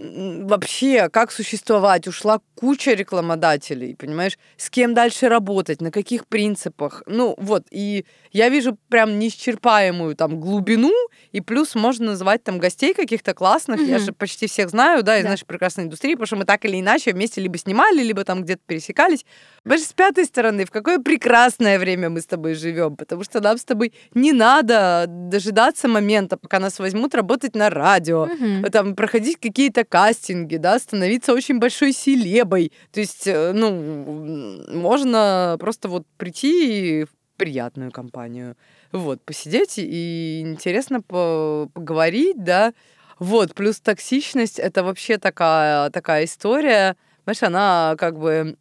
вообще, как существовать, ушла куча рекламодателей, понимаешь, с кем дальше работать, на каких принципах. Ну, вот, и я вижу прям неисчерпаемую там глубину, и плюс можно называть там гостей каких-то классных, mm-hmm. я же почти всех знаю, да, из да. нашей прекрасной индустрии, потому что мы так или иначе вместе либо снимали, либо там где-то пересекались. Даже с пятой стороны, в какое прекрасное время мы с тобой живем, потому что нам с тобой не надо дожидаться момента, пока нас возьмут работать на радио, mm-hmm. там проходить какие-то кастинги, да, становиться очень большой селебой. То есть, э, ну, можно просто вот прийти в приятную компанию, вот, посидеть и интересно поговорить, да, вот, плюс токсичность — это вообще такая, такая история, знаешь, она как бы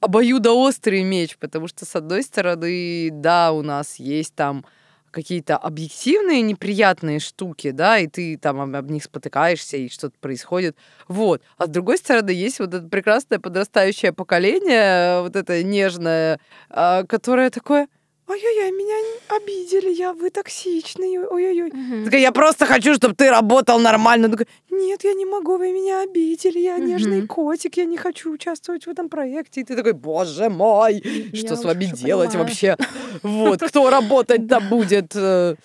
обоюдоострый меч, потому что, с одной стороны, да, у нас есть там какие-то объективные неприятные штуки, да, и ты там об, них спотыкаешься, и что-то происходит. Вот. А с другой стороны, есть вот это прекрасное подрастающее поколение, вот это нежное, а, которое такое ой-ой-ой, меня обидели, я вы токсичный, ой-ой-ой. Угу. Такая, я просто хочу, чтобы ты работал нормально. Такая, нет, я не могу, вы меня обидели, я угу. нежный котик, я не хочу участвовать в этом проекте. И ты такой, боже мой, что я с вами делать понимаю. вообще? Вот, кто работать-то будет? Э?»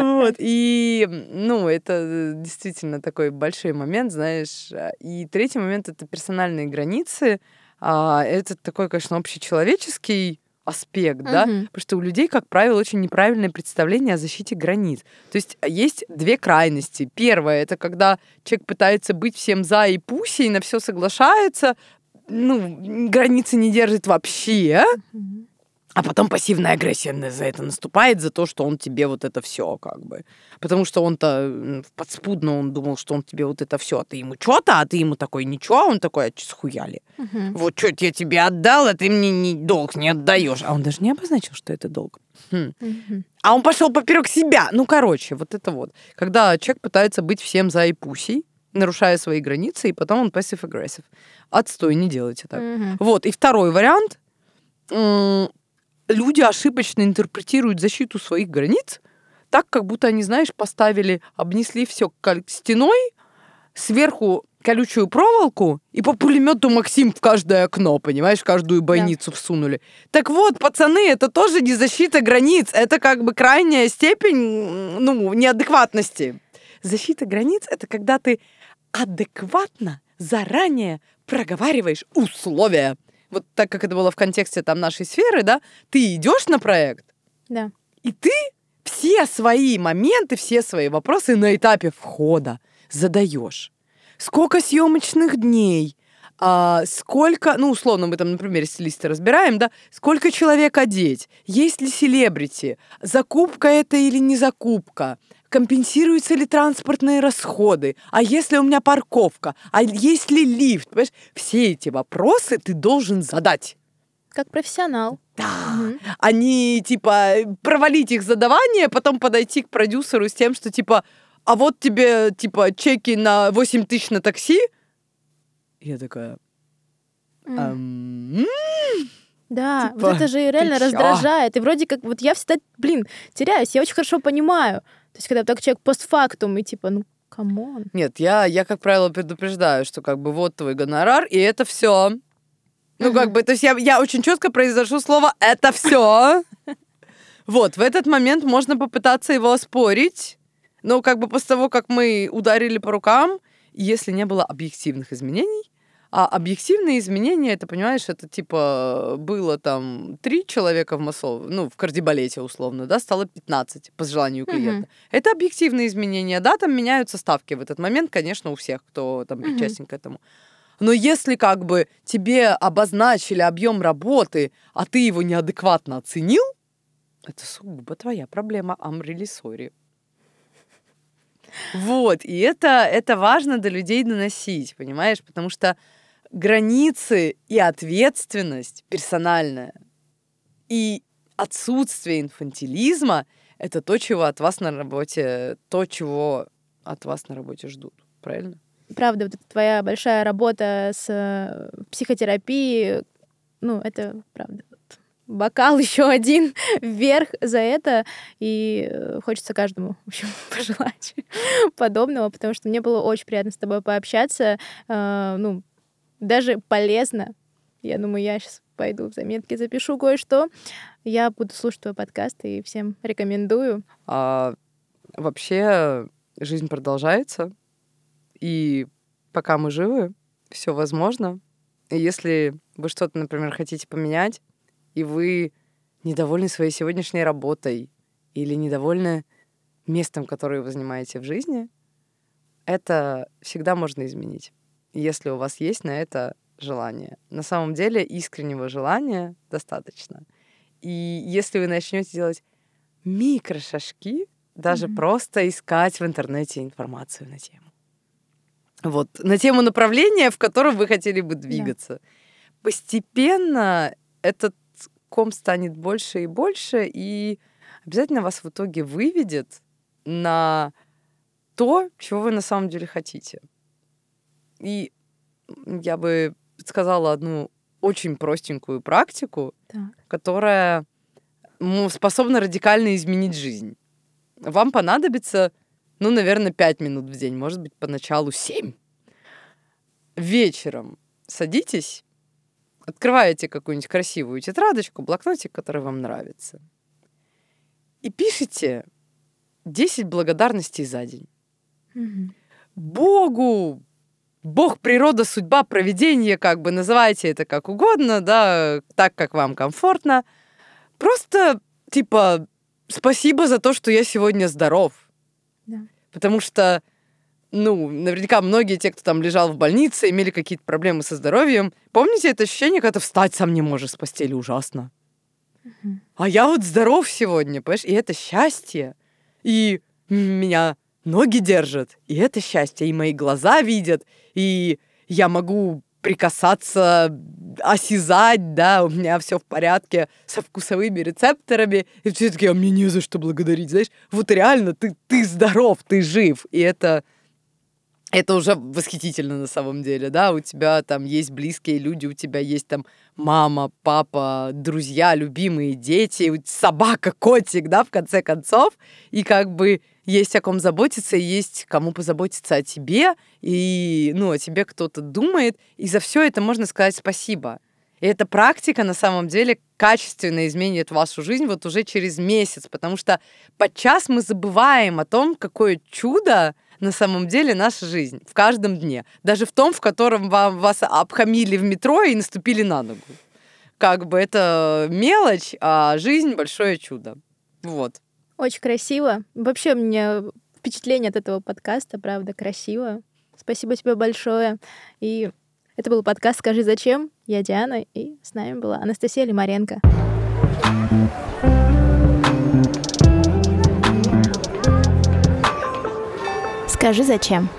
вот, и, ну, это действительно такой большой момент, знаешь. И третий момент — это персональные границы, а, это такой, конечно, общечеловеческий аспект, да, потому что у людей, как правило, очень неправильное представление о защите границ. То есть а, есть две крайности. Первое это когда человек пытается быть всем за и пуси и на все соглашается, ну границы не держит вообще. mm а потом пассивная агрессия за это наступает, за то, что он тебе вот это все как бы. Потому что он-то подспудно он думал, что он тебе вот это все, а ты ему что-то, а ты ему такой ничего, а он такой, а схуяли. Угу. Вот что я тебе отдал, а ты мне не, долг не отдаешь. А он даже не обозначил, что это долг. Хм. Угу. А он пошел поперек себя. Ну, короче, вот это вот. Когда человек пытается быть всем за и пусей, нарушая свои границы, и потом он passive-aggressive. Отстой, не делайте так. Угу. Вот. И второй вариант люди ошибочно интерпретируют защиту своих границ так, как будто они, знаешь, поставили, обнесли все стеной, сверху колючую проволоку и по пулемету Максим в каждое окно, понимаешь, в каждую бойницу да. всунули. Так вот, пацаны, это тоже не защита границ, это как бы крайняя степень, ну, неадекватности. Защита границ — это когда ты адекватно заранее проговариваешь условия вот так как это было в контексте там нашей сферы, да, ты идешь на проект, да. и ты все свои моменты, все свои вопросы на этапе входа задаешь. Сколько съемочных дней, а, сколько, ну, условно, мы там, например, стилисты разбираем, да, сколько человек одеть, есть ли селебрити, закупка это или не закупка, компенсируются ли транспортные расходы, а если у меня парковка, а есть ли лифт, понимаешь? Все эти вопросы ты должен задать. Как профессионал. Да. Угу. Они, типа, провалить их задавание, потом подойти к продюсеру с тем, что, типа, а вот тебе, типа, чеки на 8 тысяч на такси. Я такая... Мм. Да, типа, вот это же реально раздражает. И вроде как, вот я всегда, блин, теряюсь, я очень хорошо понимаю. То есть, когда так человек постфактум, и типа, ну, come on. Нет, я, я, как правило, предупреждаю, что как бы вот твой гонорар, и это все. Ну, как бы, то есть я, я очень четко произношу слово «это все». Вот, в этот момент можно попытаться его оспорить, но как бы после того, как мы ударили по рукам, если не было объективных изменений, а объективные изменения, это, понимаешь, это типа было там три человека в массов, ну, в кардибалете условно, да, стало 15 по желанию клиента. Mm-hmm. Это объективные изменения, да, там меняются ставки в этот момент, конечно, у всех, кто там причастен mm-hmm. к этому. Но если как бы тебе обозначили объем работы, а ты его неадекватно оценил, это сугубо твоя проблема, I'm really sorry. Вот, и это, это важно до людей доносить, понимаешь? Потому что границы и ответственность персональная и отсутствие инфантилизма — это то, чего от вас на работе, то, чего от вас на работе ждут. Правильно? Правда, вот твоя большая работа с э, психотерапией, ну, это правда. Бокал еще один вверх за это. И э, хочется каждому, в общем, пожелать подобного, потому что мне было очень приятно с тобой пообщаться. Э, ну, даже полезно. Я думаю, я сейчас пойду в заметки, запишу кое-что. Я буду слушать твой подкаст и всем рекомендую. А, вообще жизнь продолжается, и пока мы живы, все возможно. И если вы что-то, например, хотите поменять, и вы недовольны своей сегодняшней работой или недовольны местом, которое вы занимаете в жизни, это всегда можно изменить если у вас есть на это желание. На самом деле искреннего желания достаточно. И если вы начнете делать микрошажки, даже mm-hmm. просто искать в интернете информацию на тему. Вот, на тему направления, в котором вы хотели бы двигаться. Yeah. Постепенно этот ком станет больше и больше, и обязательно вас в итоге выведет на то, чего вы на самом деле хотите. И я бы сказала одну очень простенькую практику, так. которая способна радикально изменить жизнь. Вам понадобится, ну, наверное, 5 минут в день, может быть, поначалу 7. Вечером садитесь, открываете какую-нибудь красивую тетрадочку, блокнотик, который вам нравится, и пишите 10 благодарностей за день. Угу. Богу, Бог, природа, судьба, проведение, как бы называйте это как угодно, да, так, как вам комфортно. Просто, типа, спасибо за то, что я сегодня здоров. Да. Потому что, ну, наверняка многие те, кто там лежал в больнице, имели какие-то проблемы со здоровьем. Помните это ощущение, когда ты встать сам не можешь с постели? Ужасно. Угу. А я вот здоров сегодня, понимаешь? И это счастье. И меня ноги держат, и это счастье, и мои глаза видят, и я могу прикасаться, осязать, да, у меня все в порядке со вкусовыми рецепторами, и все таки а мне не за что благодарить, знаешь, вот реально ты, ты здоров, ты жив, и это, это уже восхитительно на самом деле, да, у тебя там есть близкие люди, у тебя есть там мама, папа, друзья, любимые дети, собака, котик, да, в конце концов, и как бы есть о ком заботиться, есть кому позаботиться о тебе, и, ну, о тебе кто-то думает, и за все это можно сказать спасибо. И эта практика на самом деле качественно изменит вашу жизнь вот уже через месяц, потому что подчас мы забываем о том, какое чудо на самом деле наша жизнь в каждом дне. Даже в том, в котором вам, вас обхамили в метро и наступили на ногу. Как бы это мелочь, а жизнь большое чудо. Вот. Очень красиво. Вообще, меня впечатление от этого подкаста, правда, красиво. Спасибо тебе большое. И это был подкаст «Скажи зачем?». Я Диана, и с нами была Анастасия Лимаренко. Скажи зачем?